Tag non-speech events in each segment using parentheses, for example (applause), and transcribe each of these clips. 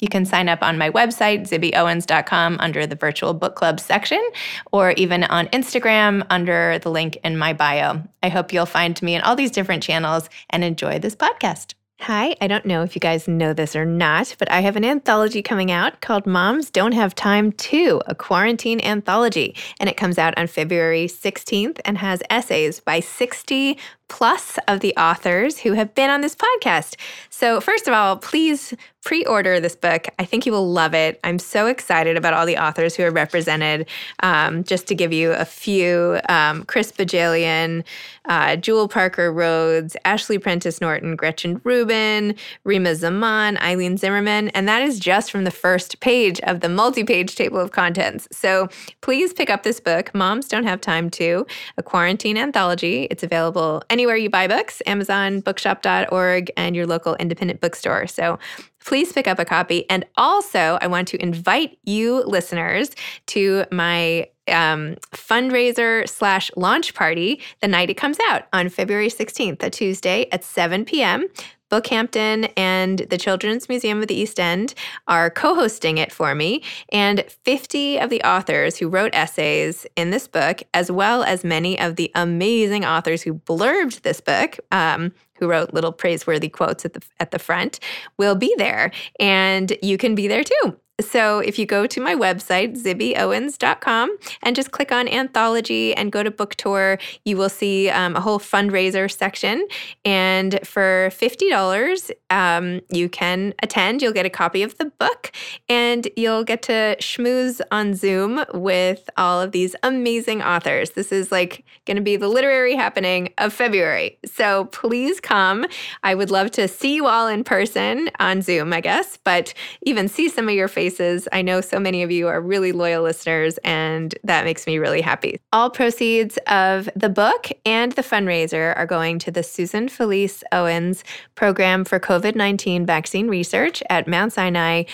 You can sign up on my website, zibbyowens.com, under the virtual book club section, or even on Instagram under the link in my bio. I hope you'll find me in all these different channels and enjoy this podcast. Hi, I don't know if you guys know this or not, but I have an anthology coming out called Moms Don't Have Time To, a quarantine anthology. And it comes out on February 16th and has essays by 60 plus of the authors who have been on this podcast. So, first of all, please pre order this book. I think you will love it. I'm so excited about all the authors who are represented. Um, just to give you a few um, Chris Bohjalian, uh, Jewell Parker Rhodes, Ashley Prentice Norton, Gretchen Rubin, Rima Zaman, Eileen Zimmerman. And that is just from the first page of the multi page table of contents. So, please pick up this book, Moms Don't Have Time to, a quarantine anthology. It's available anywhere you buy books, Amazon, bookshop.org, and your local independent bookstore. So please pick up a copy. And also, I want to invite you listeners to my um, fundraiser slash launch party the night it comes out on February 16th, a Tuesday at 7 p.m. Bookhampton and the Children's Museum of the East End are co hosting it for me. And 50 of the authors who wrote essays in this book, as well as many of the amazing authors who blurbed this book, um, who wrote little praiseworthy quotes at the at the front will be there and you can be there too so if you go to my website, zibbyowens.com, and just click on anthology and go to book tour, you will see um, a whole fundraiser section. And for $50, um, you can attend. You'll get a copy of the book and you'll get to schmooze on Zoom with all of these amazing authors. This is like going to be the literary happening of February. So please come. I would love to see you all in person on Zoom, I guess, but even see some of your faces I know so many of you are really loyal listeners, and that makes me really happy. All proceeds of the book and the fundraiser are going to the Susan Felice Owens Program for COVID 19 Vaccine Research at Mount Sinai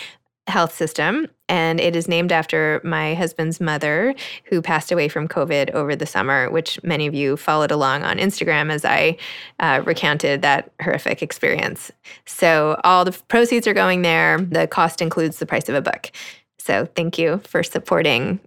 health system and it is named after my husband's mother who passed away from covid over the summer which many of you followed along on instagram as i uh, recounted that horrific experience. So all the proceeds are going there. The cost includes the price of a book. So thank you for supporting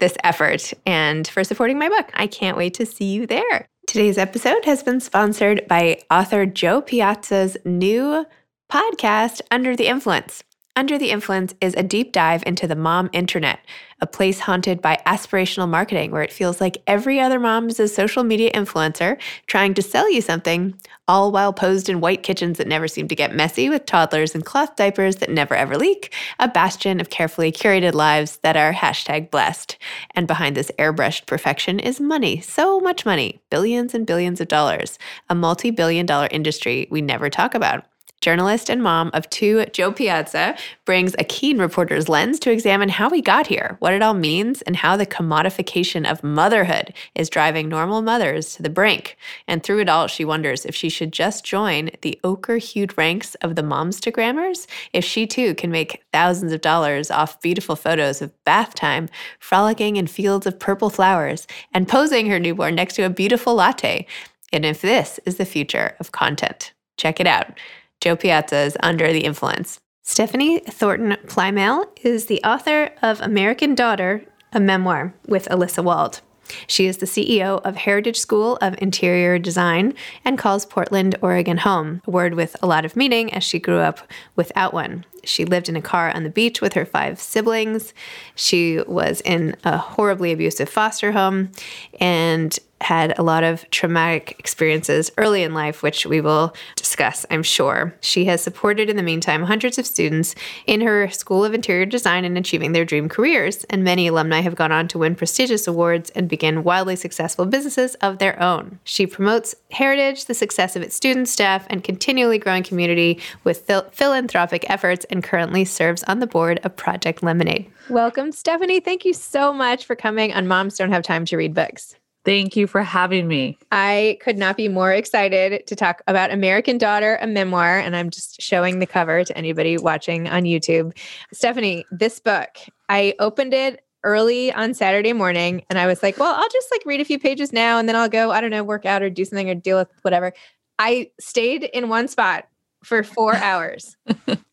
this effort and for supporting my book. I can't wait to see you there. Today's episode has been sponsored by author Jo piazza's new podcast under the influence under the Influence is a deep dive into the mom internet, a place haunted by aspirational marketing where it feels like every other mom is a social media influencer trying to sell you something, all while posed in white kitchens that never seem to get messy with toddlers and cloth diapers that never ever leak, a bastion of carefully curated lives that are hashtag blessed. And behind this airbrushed perfection is money, so much money, billions and billions of dollars, a multi billion dollar industry we never talk about journalist and mom of two, Jo Piazza, brings a keen reporter's lens to examine how we got here, what it all means, and how the commodification of motherhood is driving normal mothers to the brink. And through it all, she wonders if she should just join the ochre hued ranks of the momstagrammers, if she too can make thousands of dollars off beautiful photos of bath time, frolicking in fields of purple flowers, and posing her newborn next to a beautiful latte. And if this is the future of content, check it out. Jo Piazza's Under the Influence. Stephanie Thornton Plymale is the author of American Daughter, a memoir with Elissa Wald. She is the CEO of Heritage School of Interior Design and calls Portland, Oregon home, a word with a lot of meaning as she grew up without one. She lived in a car on the beach with her five siblings. She was in a horribly abusive foster home and had a lot of traumatic experiences early in life, which we will discuss, I'm sure. She has supported, in the meantime, hundreds of students in her School of Interior Design in achieving their dream careers, and many alumni have gone on to win prestigious awards and begin wildly successful businesses of their own. She promotes heritage, the success of its students, staff, and continually growing community with phil- philanthropic efforts, and currently serves on the board of Project Lemonade. Welcome, Stephanie. Thank you so much for coming on Moms Don't Have Time to Read Books. Thank you for having me. I could not be more excited to talk about American Daughter, a memoir, and I'm just showing the cover to anybody watching on YouTube. Stephanie, this book, I opened it early on Saturday morning and I was like, well, I'll just like read a few pages now and then I'll go, I don't know, work out or do something or deal with whatever. I stayed in one spot for four (laughs) hours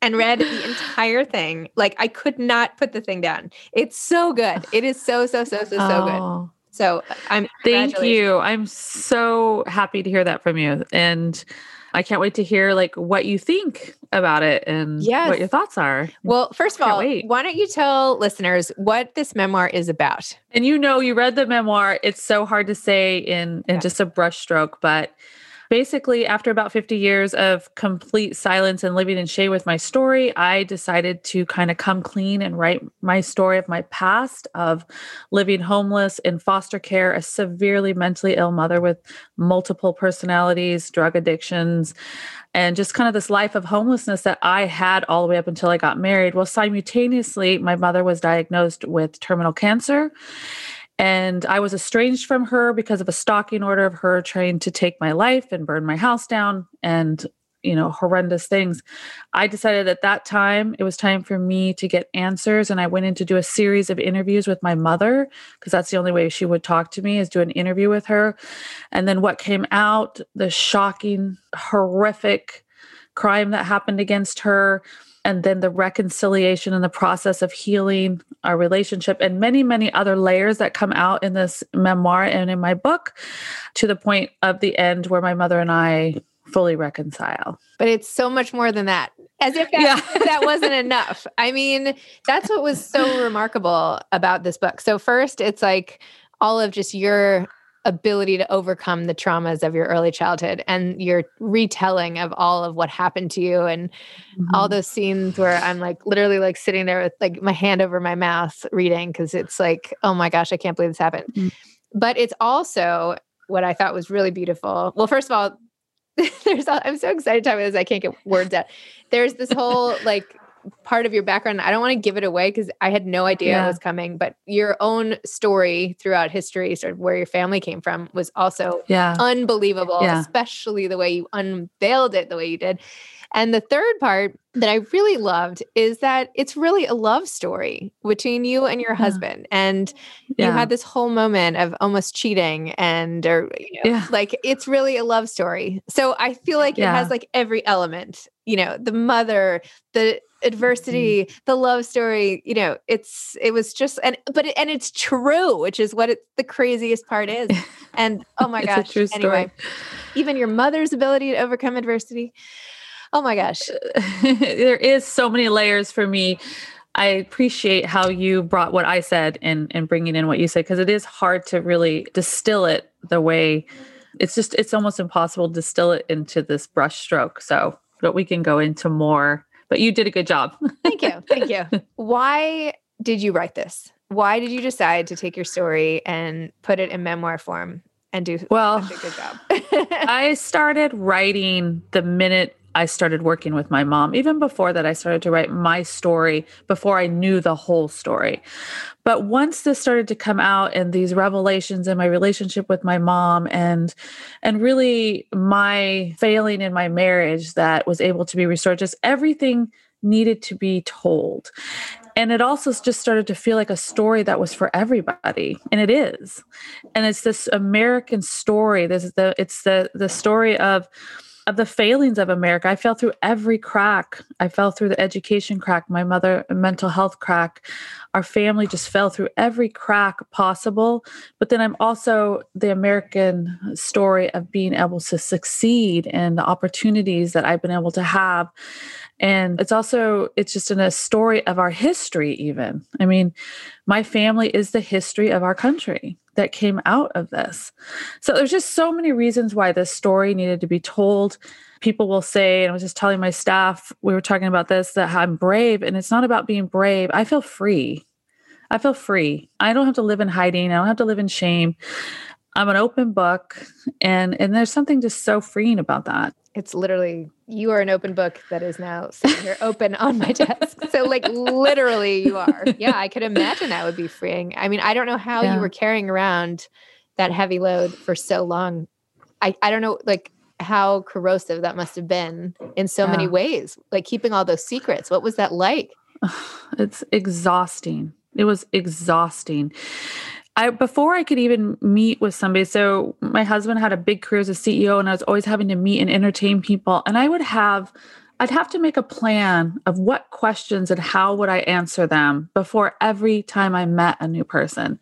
and read the entire thing. Like I could not put the thing down. It's so good. It is so, so, so, so, so oh. good. So I'm thank you. I'm so happy to hear that from you. And I can't wait to hear like what you think about it and yes. what your thoughts are. Well, first of all, wait. why don't you tell listeners what this memoir is about? And you know, you read the memoir. It's so hard to say in in yeah. just a brushstroke, but basically, after about 50 years of complete silence and living in shame with my story, I decided to kind of come clean and write my story of my past of living homeless in foster care, a severely mentally ill mother with multiple personalities, drug addictions, and just kind of this life of homelessness that I had all the way up until I got married. Well, simultaneously, my mother was diagnosed with terminal cancer. And I was estranged from her because of a stalking order of her trying to take my life and burn my house down and, you know, horrendous things. I decided at that time it was time for me to get answers. And I went in to do a series of interviews with my mother because that's the only way she would talk to me is do an interview with her. And then what came out, the shocking, horrific crime that happened against her and then the reconciliation and the process of healing our relationship and many many other layers that come out in this memoir and in my book to the point of the end where my mother and I fully reconcile. But it's so much more than that. As if that, yeah. (laughs) that wasn't enough. I mean, that's what was so remarkable about this book. So first it's like all of just your ability to overcome the traumas of your early childhood and your retelling of all of what happened to you and mm-hmm. all those scenes where I'm like literally like sitting there with like my hand over my mouth reading because it's like, oh my gosh, I can't believe this happened. Mm-hmm. But it's also what I thought was really beautiful. Well, first of all, (laughs) there's I'm so excited to talk about this. I can't get words out. There's this whole like part of your background. I don't want to give it away because I had no idea yeah. it was coming, but your own story throughout history, sort of where your family came from, was also yeah. unbelievable, yeah. especially the way you unveiled it the way you did. And the third part that I really loved is that it's really a love story between you and your husband. And yeah. you had this whole moment of almost cheating and or you know, yeah. like it's really a love story. So I feel like yeah. it has like every element, you know, the mother, the adversity mm-hmm. the love story you know it's it was just and but it, and it's true which is what it, the craziest part (laughs) is and oh my gosh anyway even your mother's ability to overcome adversity oh my gosh there is so many layers for me i appreciate how you brought what i said and and bringing in what you said because it is hard to really distill it the way it's just it's almost impossible to distill it into this brush stroke so but we can go into more but you did a good job. thank you. Thank you. (laughs) Why did you write this? Why did you decide to take your story and put it in memoir form and do well, such a good job? (laughs) I started writing the minute I started working with my mom. Even before that, I started to write my story before I knew the whole story. But once this started to come out and these revelations in my relationship with my mom and and really my failing in my marriage that was able to be restored, just everything needed to be told. And it also just started to feel like a story that was for everybody. And it is. And it's this American story. This is the it's the the story of of the failings of America. I fell through every crack. I fell through the education crack, my mother mental health crack. Our family just fell through every crack possible. But then I'm also the American story of being able to succeed and the opportunities that I've been able to have. And it's also, it's just in a story of our history, even. I mean, my family is the history of our country that came out of this. So there's just so many reasons why this story needed to be told. People will say, and I was just telling my staff, we were talking about this, that I'm brave. And it's not about being brave. I feel free. I feel free. I don't have to live in hiding. I don't have to live in shame. I'm an open book. And and there's something just so freeing about that. It's literally you are an open book that is now sitting here open on my desk. (laughs) So like literally you are. Yeah, I could imagine that would be freeing. I mean, I don't know how yeah. you were carrying around that heavy load for so long. I, I don't know like how corrosive that must have been in so yeah. many ways. Like keeping all those secrets. What was that like? (sighs) It's exhausting. It was exhausting. I before I could even meet with somebody. So my husband had a big career as a CEO, and I was always having to meet and entertain people. And I would have, I'd have to make a plan of what questions and how would I answer them before every time I met a new person.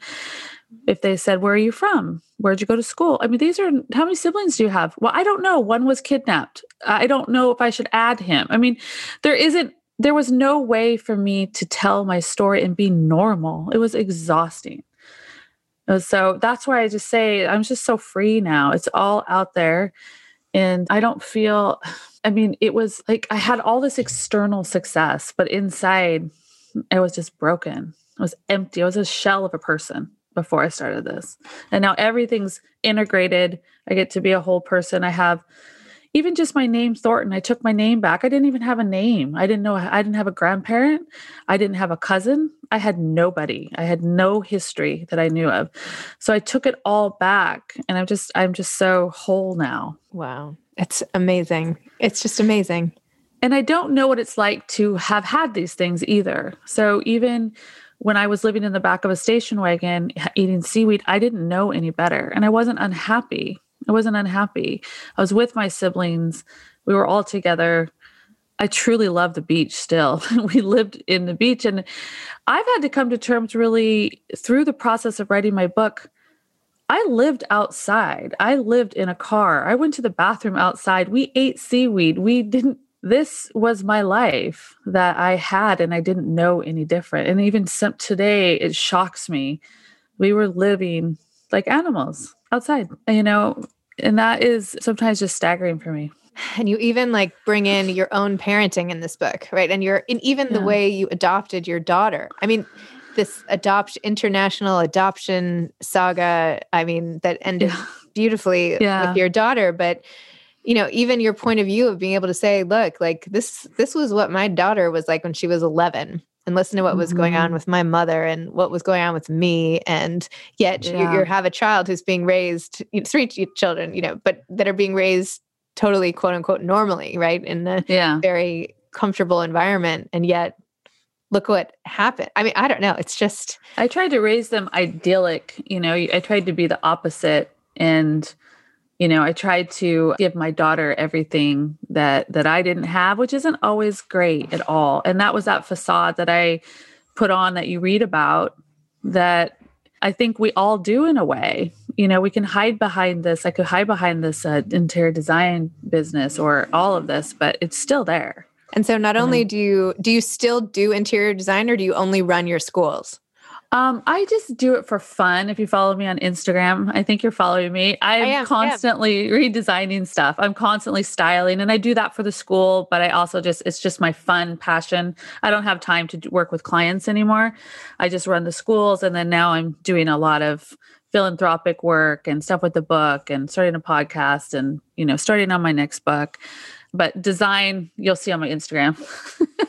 If they said, "Where are you from? Where'd you go to school?" I mean, these are how many siblings do you have? Well, I don't know. One was kidnapped. I don't know if I should add him. I mean, there isn't there was no way for me to tell my story and be normal. It was exhausting. So that's why I just say I'm just so free now. It's all out there. And I don't feel, I mean, it was like I had all this external success, but inside it was just broken. It was empty. It was a shell of a person before I started this. And now everything's integrated. I get to be a whole person. I have even just my name Thornton, I took my name back. I didn't even have a name. I didn't know I didn't have a grandparent. I didn't have a cousin. I had nobody. I had no history that I knew of. So I took it all back and I'm just I'm just so whole now. Wow. It's amazing. It's just amazing. And I don't know what it's like to have had these things either. So even when I was living in the back of a station wagon eating seaweed, I didn't know any better and I wasn't unhappy. I wasn't unhappy. I was with my siblings. We were all together. I truly love the beach still. (laughs) we lived in the beach. And I've had to come to terms really through the process of writing my book. I lived outside. I lived in a car. I went to the bathroom outside. We ate seaweed. We didn't, this was my life that I had, and I didn't know any different. And even today, it shocks me. We were living like animals outside, you know, and that is sometimes just staggering for me and you even like bring in (sighs) your own parenting in this book right and you're and even yeah. the way you adopted your daughter i mean this adopt international adoption saga i mean that ended yeah. beautifully (laughs) yeah. with your daughter but you know even your point of view of being able to say look like this this was what my daughter was like when she was 11 and listen to what was mm-hmm. going on mm-hmm. with my mother and what was going on with me and yet yeah. you, you have a child who's being raised you know, three children you know but that are being raised totally quote unquote normally right in a yeah. very comfortable environment and yet look what happened i mean i don't know it's just i tried to raise them idyllic you know i tried to be the opposite and you know i tried to give my daughter everything that that i didn't have which isn't always great at all. And that was that facade that i put on that you read about that i think we all do in a way. You know we can hide behind this. I could hide behind this uh, interior design business or all of this but it's still there. And so not only do you do you still do interior design or do you only run your schools um, I just do it for fun. If you follow me on Instagram, I think you're following me. I'm I am, constantly redesigning stuff. I'm constantly styling, and I do that for the school. But I also just it's just my fun passion. I don't have time to work with clients anymore. I just run the schools, and then now I'm doing a lot of philanthropic work and stuff with the book, and starting a podcast, and you know, starting on my next book. But design, you'll see on my Instagram. (laughs)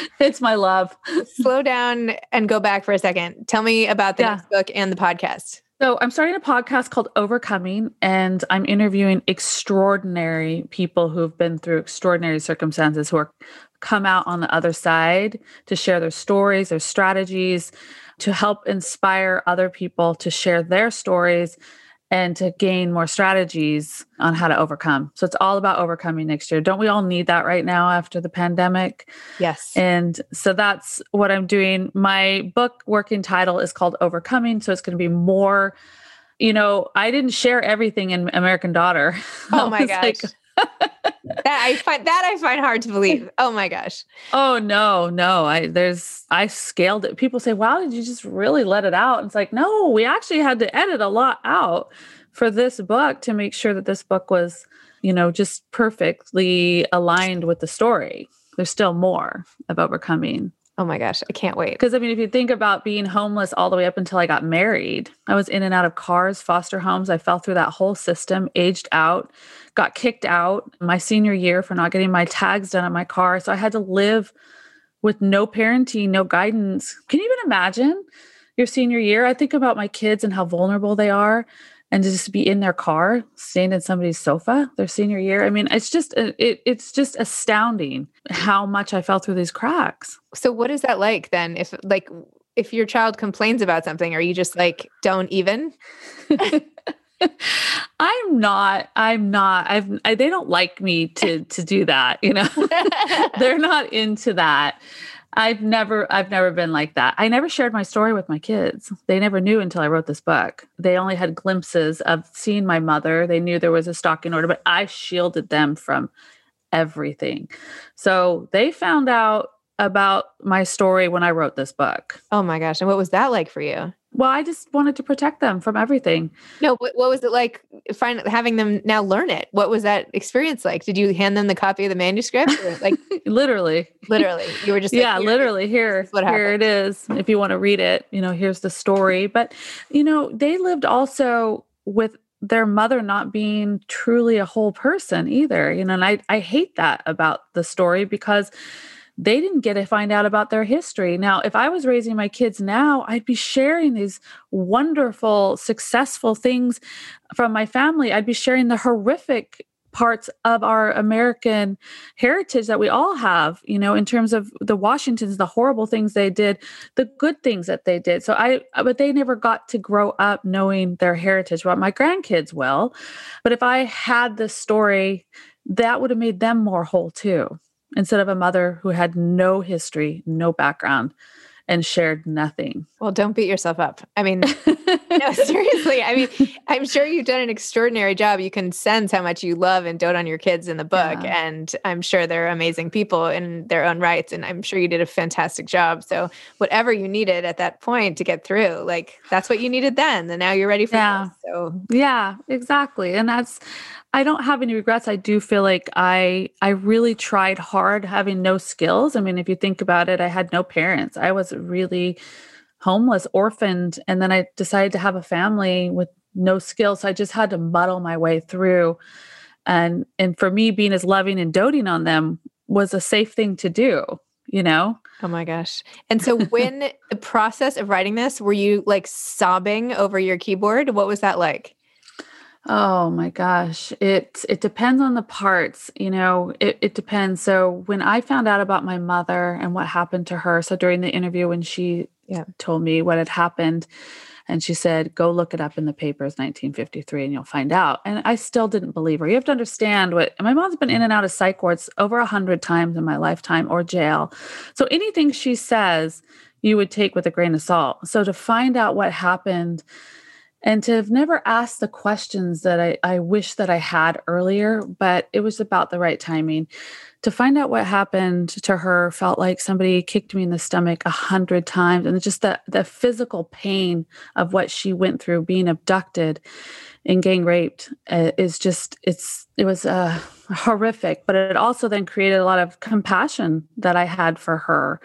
(laughs) it's my love. Slow down and go back for a second. Tell me about the yeah. next book and the podcast. So, I'm starting a podcast called Overcoming, and I'm interviewing extraordinary people who have been through extraordinary circumstances who are come out on the other side to share their stories, their strategies, to help inspire other people to share their stories and to gain more strategies on how to overcome. So it's all about overcoming next year. Don't we all need that right now after the pandemic? Yes. And so that's what I'm doing. My book working title is called Overcoming. So it's going to be more, you know, I didn't share everything in American Daughter. (laughs) Oh my gosh. Like, (laughs) that I find that I find hard to believe. Oh my gosh. Oh no, no. I there's I scaled it. People say, "Wow, did you just really let it out?" And it's like, "No, we actually had to edit a lot out for this book to make sure that this book was, you know, just perfectly aligned with the story. There's still more of overcoming Oh my gosh, I can't wait. Because I mean, if you think about being homeless all the way up until I got married, I was in and out of cars, foster homes. I fell through that whole system, aged out, got kicked out my senior year for not getting my tags done on my car. So I had to live with no parenting, no guidance. Can you even imagine your senior year? I think about my kids and how vulnerable they are and to just be in their car, staying in somebody's sofa their senior year. I mean, it's just uh, it, it's just astounding how much I fell through these cracks. So what is that like then? If like if your child complains about something, are you just like don't even? (laughs) I'm not. I'm not. I've. I, they don't like me to to do that. You know, (laughs) they're not into that. I've never I've never been like that. I never shared my story with my kids. They never knew until I wrote this book. They only had glimpses of seeing my mother. They knew there was a stalking order, but I shielded them from everything. So they found out about my story when I wrote this book. Oh my gosh. And what was that like for you? Well, I just wanted to protect them from everything. No, what, what was it like find, having them now learn it? What was that experience like? Did you hand them the copy of the manuscript? like (laughs) literally, literally, you were just yeah, like, literally here, here it is. If you want to read it, you know, here's the story. But you know, they lived also with their mother not being truly a whole person either. You know, and I I hate that about the story because they didn't get to find out about their history. Now, if I was raising my kids now, I'd be sharing these wonderful, successful things from my family. I'd be sharing the horrific parts of our American heritage that we all have, you know, in terms of the Washingtons, the horrible things they did, the good things that they did. So I, but they never got to grow up knowing their heritage. Well, my grandkids will. But if I had this story, that would have made them more whole too instead of a mother who had no history, no background, and shared nothing. Well, don't beat yourself up. I mean, (laughs) no, seriously. I mean, I'm sure you've done an extraordinary job. You can sense how much you love and dote on your kids in the book. Yeah. And I'm sure they're amazing people in their own rights. And I'm sure you did a fantastic job. So, whatever you needed at that point to get through, like that's what you needed then. And now you're ready for yeah. This, so, yeah, exactly. And that's, I don't have any regrets. I do feel like I I really tried hard having no skills. I mean, if you think about it, I had no parents. I was really homeless, orphaned, and then I decided to have a family with no skills. So I just had to muddle my way through. And and for me being as loving and doting on them was a safe thing to do, you know? Oh my gosh. And so (laughs) when the process of writing this, were you like sobbing over your keyboard? What was that like? Oh my gosh. It it depends on the parts, you know, it, it depends. So when I found out about my mother and what happened to her, so during the interview when she yeah. told me what had happened, and she said, Go look it up in the papers, 1953, and you'll find out. And I still didn't believe her. You have to understand what my mom's been in mm. and out of psych wards over a hundred times in my lifetime or jail. So anything she says, you would take with a grain of salt. So to find out what happened and to have never asked the questions that I, I wish that I had earlier, but it was about the right timing. To find out what happened to her felt like somebody kicked me in the stomach a hundred times, and just the the physical pain of what she went through, being abducted and gang raped, uh, is just it's it was uh, horrific. But it also then created a lot of compassion that I had for her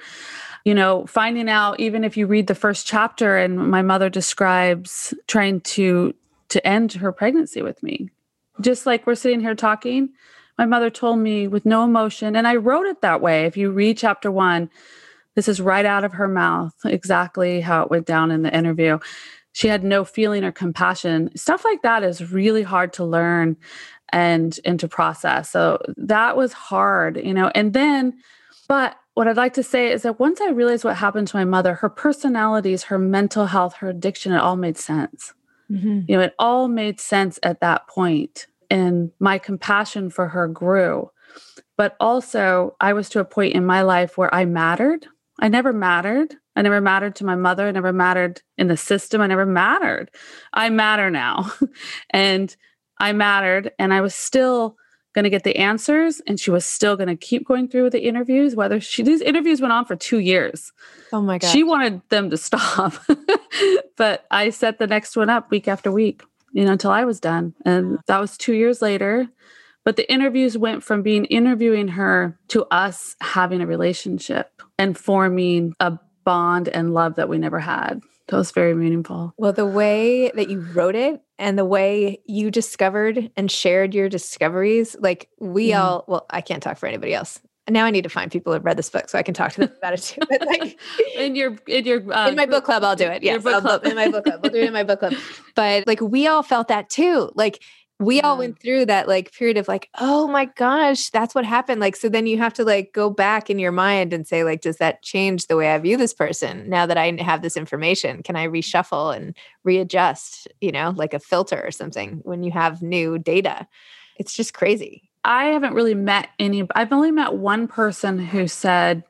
you know, finding out even if you read the first chapter and my mother describes trying to to end her pregnancy with me. Just like we're sitting here talking, my mother told me with no emotion and I wrote it that way. If you read chapter 1, this is right out of her mouth, exactly how it went down in the interview. She had no feeling or compassion. Stuff like that is really hard to learn and and to process. So that was hard, you know. And then but what I'd like to say is that once I realized what happened to my mother, her personalities, her mental health, her addiction, it all made sense. Mm-hmm. You know, it all made sense at that point, and my compassion for her grew. But also, I was to a point in my life where I mattered. I never mattered. I never mattered to my mother. I never mattered in the system. I never mattered. I matter now. (laughs) and I mattered. And I was still going to get the answers and she was still going to keep going through with the interviews whether she these interviews went on for 2 years. Oh my god. She wanted them to stop. (laughs) but I set the next one up week after week, you know, until I was done. And that was 2 years later. But the interviews went from being interviewing her to us having a relationship and forming a bond and love that we never had. That was very meaningful. Well, the way that you wrote it and the way you discovered and shared your discoveries, like we mm. all, well, I can't talk for anybody else. Now I need to find people who've read this book so I can talk to them about it too. But like (laughs) in your in your (laughs) uh, in my book club, I'll do it. Yes, I'll, in my book club. We'll do it in my book club. (laughs) But like we all felt that too. Like we all went through that like period of like oh my gosh that's what happened. Like so then you have to like go back in your mind and say like does that change the way i view this person now that i have this information? Can i reshuffle and readjust you know like a filter or something when you have new data? It's just crazy. I haven't really met any i've only met one person who said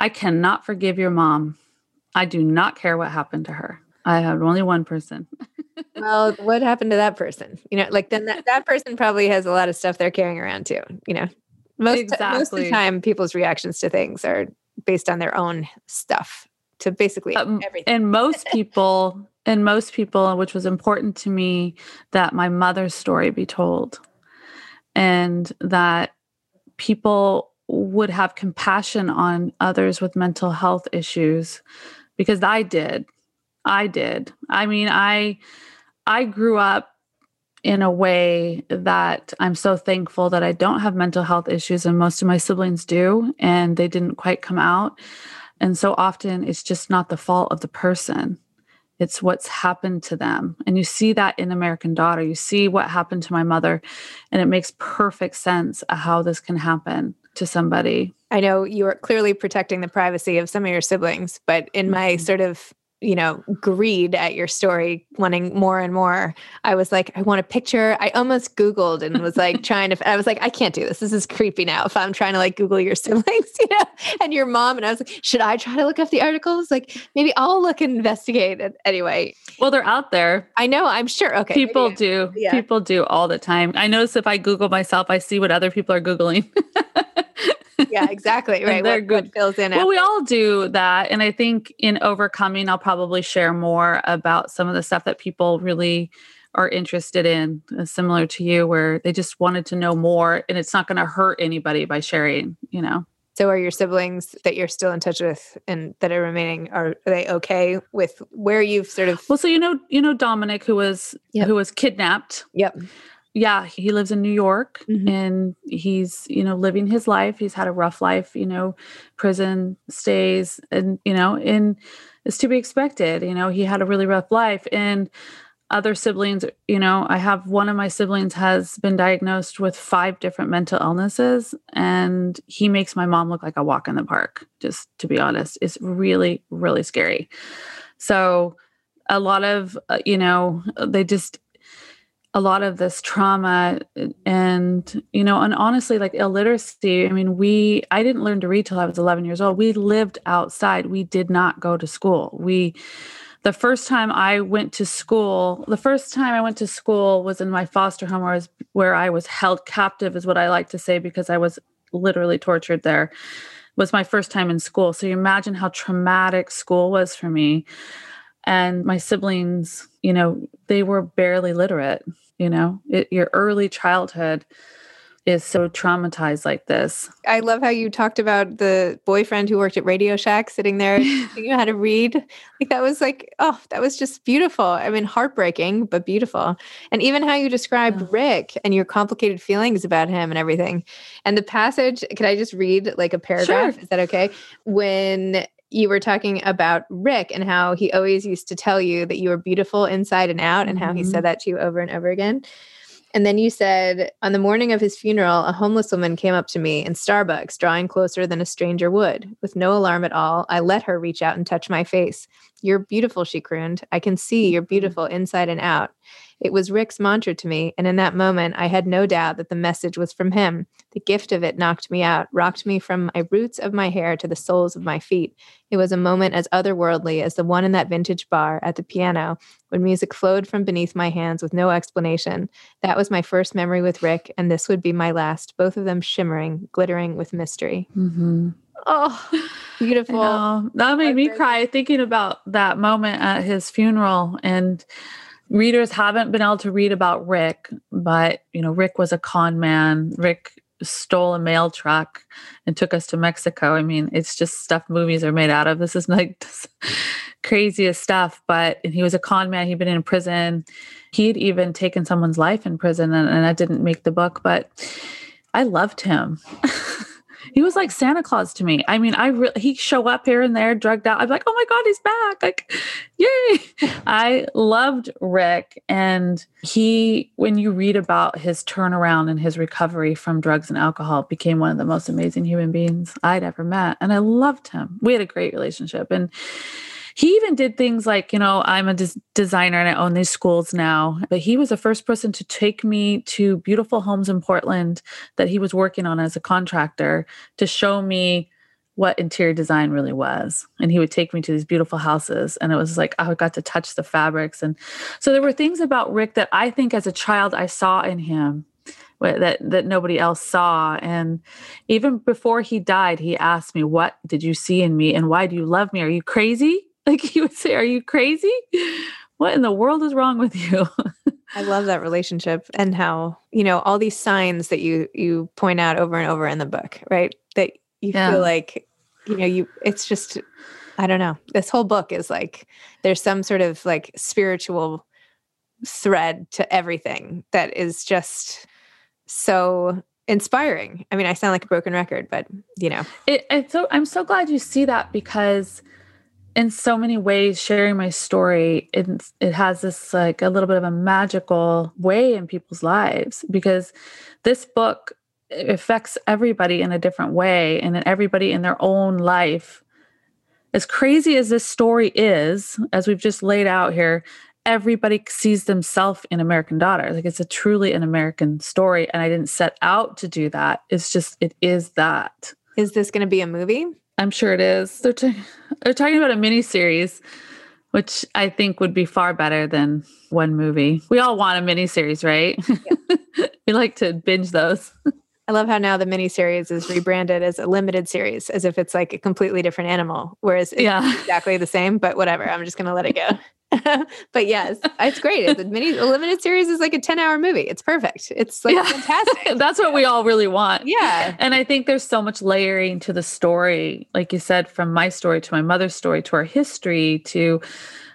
i cannot forgive your mom. I do not care what happened to her i have only one person well, what happened to that person? You know, like then that, (laughs) that person probably has a lot of stuff they're carrying around too. You know, most exactly. most of the time, people's reactions to things are based on their own stuff to basically um, everything. And most (laughs) people, and most people, which was important to me, that my mother's story be told, and that people would have compassion on others with mental health issues because I did. I did. I mean, I I grew up in a way that I'm so thankful that I don't have mental health issues and most of my siblings do and they didn't quite come out. And so often it's just not the fault of the person. It's what's happened to them. And you see that in American Daughter. You see what happened to my mother and it makes perfect sense how this can happen to somebody. I know you are clearly protecting the privacy of some of your siblings, but in my mm-hmm. sort of you know, greed at your story, wanting more and more. I was like, I want a picture. I almost Googled and was like (laughs) trying to, I was like, I can't do this. This is creepy now. If I'm trying to like Google your (laughs) siblings, you know, and your mom. And I was like, should I try to look up the articles? Like maybe I'll look and investigate it anyway. Well, they're out there. I know. I'm sure. Okay. People maybe, do. Yeah. People do all the time. I notice if I Google myself, I see what other people are Googling. (laughs) yeah, exactly. Right. they're what, good. What fills in. Well, we all do that. And I think in overcoming, I'll probably share more about some of the stuff that people really are interested in, uh, similar to you, where they just wanted to know more and it's not going to hurt anybody by sharing, you know? So are your siblings that you're still in touch with and that are remaining are, are they okay with where you've sort of Well, so you know, you know Dominic who was yep. who was kidnapped. Yep yeah, he lives in New York mm-hmm. and he's, you know, living his life. He's had a rough life, you know, prison stays and, you know, and it's to be expected. You know, he had a really rough life. And other siblings, you know, I have one of my siblings has been diagnosed with five different mental illnesses and he makes my mom look like a walk in the park, just to be honest. It's really, really scary. So, a lot of, uh, you know, they just, a lot of this trauma and you know and honestly like illiteracy i mean we i didn't learn to read till i was 11 years old. We lived outside. We did not go to school. We the first time i went to school the first time i went to school was in my foster home where i was, where I was held captive is what i like to say because i was literally tortured there was my first time in school. So you imagine how traumatic school was for me. And my siblings you know they were barely literate you know it, your early childhood is so traumatized like this. I love how you talked about the boyfriend who worked at Radio Shack sitting there (laughs) you know how to read. Like that was like, oh, that was just beautiful. I mean, heartbreaking, but beautiful. And even how you described yeah. Rick and your complicated feelings about him and everything. And the passage, could I just read like a paragraph? Sure. Is that okay? When you were talking about Rick and how he always used to tell you that you were beautiful inside and out, and mm-hmm. how he said mm-hmm. that to you over and over again. And then you said, on the morning of his funeral, a homeless woman came up to me in Starbucks, drawing closer than a stranger would. With no alarm at all, I let her reach out and touch my face. You're beautiful, she crooned. I can see you're mm-hmm. beautiful inside and out. It was Rick's mantra to me, and in that moment, I had no doubt that the message was from him. The gift of it knocked me out, rocked me from my roots of my hair to the soles of my feet. It was a moment as otherworldly as the one in that vintage bar at the piano when music flowed from beneath my hands with no explanation. That was my first memory with Rick, and this would be my last, both of them shimmering, glittering with mystery. Mm-hmm. Oh, (laughs) beautiful. That made me cry thinking about that moment at his funeral. And readers haven't been able to read about Rick, but you know, Rick was a con man. Rick stole a mail truck and took us to Mexico. I mean, it's just stuff movies are made out of. This is like (laughs) craziest stuff. But he was a con man. He'd been in prison. He'd even taken someone's life in prison, and, and I didn't make the book, but I loved him. (laughs) he was like Santa Claus to me. I mean, I really he show up here and there, drugged out. I'm like, oh my god, he's back! Like, (laughs) yay! I loved Rick, and he, when you read about his turnaround and his recovery from drugs and alcohol, became one of the most amazing human beings I'd ever met, and I loved him. We had a great relationship, and he even did things like, you know, I'm a des- designer and I own these schools now, but he was the first person to take me to beautiful homes in Portland that he was working on as a contractor to show me what interior design really was. And he would take me to these beautiful houses. And it was like, oh, I got to touch the fabrics. And so there were things about Rick that I think as a child I saw in him that that nobody else saw and even before he died he asked me what did you see in me and why do you love me are you crazy Like he would say, Are you crazy? What in the world is wrong with you? I love that relationship and how, you know, all these signs that you you point out over and over in the book, right? That you yeah. feel like, you know, you it's just I don't know. This whole book is like there's some sort of like spiritual thread to everything that is just so inspiring. I mean, I sound like a broken record, but you know. It, it's so I'm so glad you see that because in so many ways sharing my story it, it has this like a little bit of a magical way in people's lives because this book affects everybody in a different way and everybody in their own life. As crazy as this story is as we've just laid out here everybody sees themselves in american daughter. Like it's a truly an american story and i didn't set out to do that. It's just it is that. Is this going to be a movie I'm sure it is. They're t- they're talking about a mini series, which I think would be far better than one movie. We all want a mini series, right? Yeah. (laughs) we like to binge those. I love how now the mini series is rebranded as a limited series, as if it's like a completely different animal, whereas it's yeah. exactly the same. But whatever, I'm just going to let it go. (laughs) (laughs) but yes, it's great. The mini the limited series is like a 10 hour movie. It's perfect. It's like yeah. fantastic. (laughs) That's what we all really want. Yeah. And I think there's so much layering to the story. Like you said, from my story to my mother's story to our history to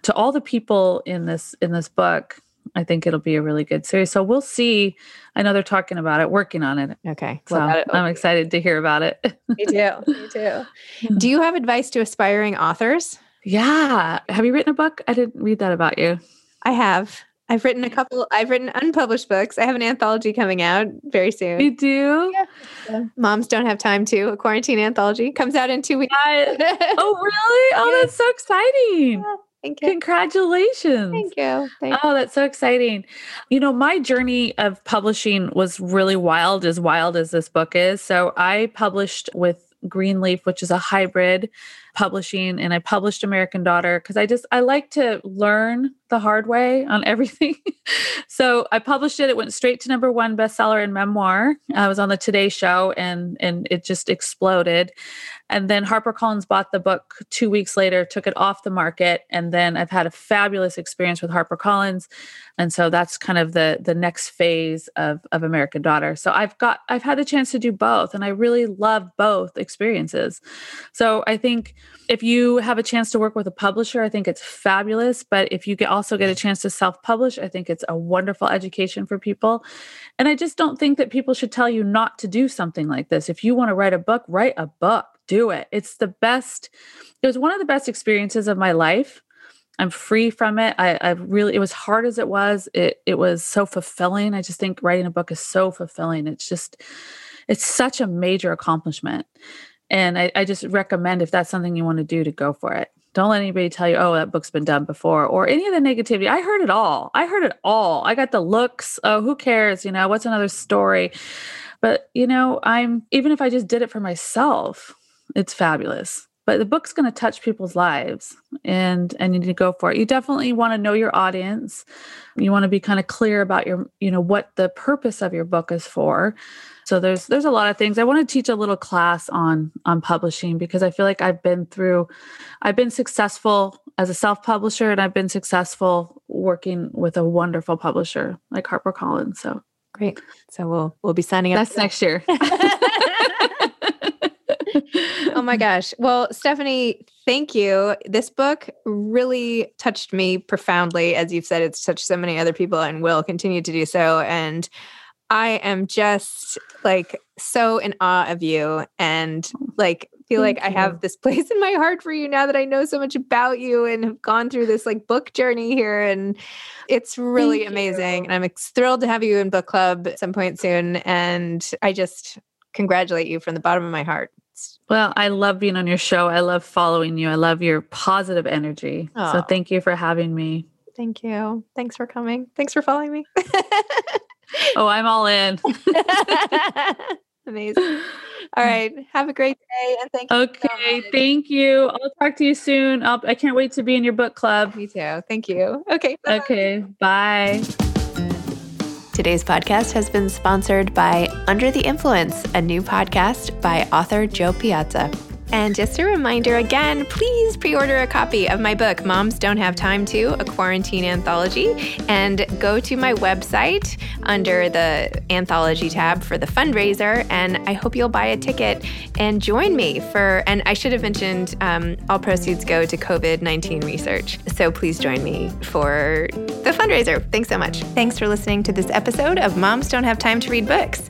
to all the people in this in this book. I think it'll be a really good series. So we'll see. I know they're talking about it, working on it. Okay. So I'm excited to hear about it. Me too. Me too. (laughs) Do you have advice to aspiring authors? Yeah. Have you written a book? I didn't read that about you. I have. I've written a couple, I've written unpublished books. I have an anthology coming out very soon. You do? Yeah. Moms Don't Have Time to, a quarantine anthology. Comes out in two weeks. I, (laughs) oh, really? Oh, yeah. that's so exciting. Yeah. Thank you. Congratulations. Thank you. Thank oh, that's so exciting. You know, my journey of publishing was really wild, as wild as this book is. So I published with Greenleaf, which is a hybrid publishing and I published American Daughter because I just I like to learn the hard way on (laughs) everything. so I published it. It went straight to number one bestseller in memoir. I was on the Today Show and and it just exploded. And then HarperCollins bought the book two weeks later, took it off the market, and then I've had a fabulous experience with HarperCollins, and so that's kind of the the next phase of of American Daughter. So I've got I've had the chance to do both, and I really love both experiences. So I think if you have a chance to work with a publisher, I think it's fabulous. But if you get also get a chance to self publish, I think it's a wonderful education for people. And I just don't think that people should tell you not to do something like this. If you want to write a book, write a book, do it. It's the best, it was one of the best experiences of my life. I'm free from it. I, I really, it was hard as it was. It, it was so fulfilling. I just think writing a book is so fulfilling. It's just, it's such a major accomplishment. And I, I just recommend if that's something you want to do to go for it. Don't let anybody tell you, oh, that book's been done before, or any of the negativity. I heard it all. I heard it all. I got the looks. Oh, who cares? You know, what's another story? But, you know, I'm, even if I just did it for myself, it's fabulous but the book's going to touch people's lives and and you need to go for it you definitely want to know your audience you want to be kind of clear about your you know what the purpose of your book is for so there's there's a lot of things i want to teach a little class on on publishing because i feel like i've been through i've been successful as a self-publisher and i've been successful working with a wonderful publisher like harpercollins so great so we'll we'll be signing up that's next year (laughs) oh my (laughs) gosh. Well, Stephanie, thank you. This book really touched me profoundly. As you've said, it's touched so many other people and will continue to do so. And I am just like so in awe of you and oh, like feel Thank like you. I have this (laughs) place in my heart for you now that I know so much about you and have gone through this like book journey here. And it's really Thank amazing. You. And I'm thrilled to have you in book club at some point soon. And I just congratulate you from the bottom of my heart. Well, I love being on your show. I love following you. I love your positive energy. Oh. So thank you for having me. Thank you. Thanks for coming. Thanks for following me. (laughs) oh, I'm all in. (laughs) Amazing. All (laughs) right. Have a great day and thank you. Okay. So thank you. I'll talk to you soon. I'll, I can't wait to be in your book club. Me too. Thank you. Okay. Bye. Okay. Bye. Today's podcast has been sponsored by Under the Influence, a new podcast by author Jo Piazza. And just a reminder again, please pre order a copy of my book, Moms Don't Have Time to, a quarantine anthology, and go to my website under the anthology tab for the fundraiser. And I hope you'll buy a ticket and join me for, and I should have mentioned um, all proceeds go to COVID 19 research. So please join me for the fundraiser. Thanks so much. Thanks for listening to this episode of Moms Don't Have Time to Read Books.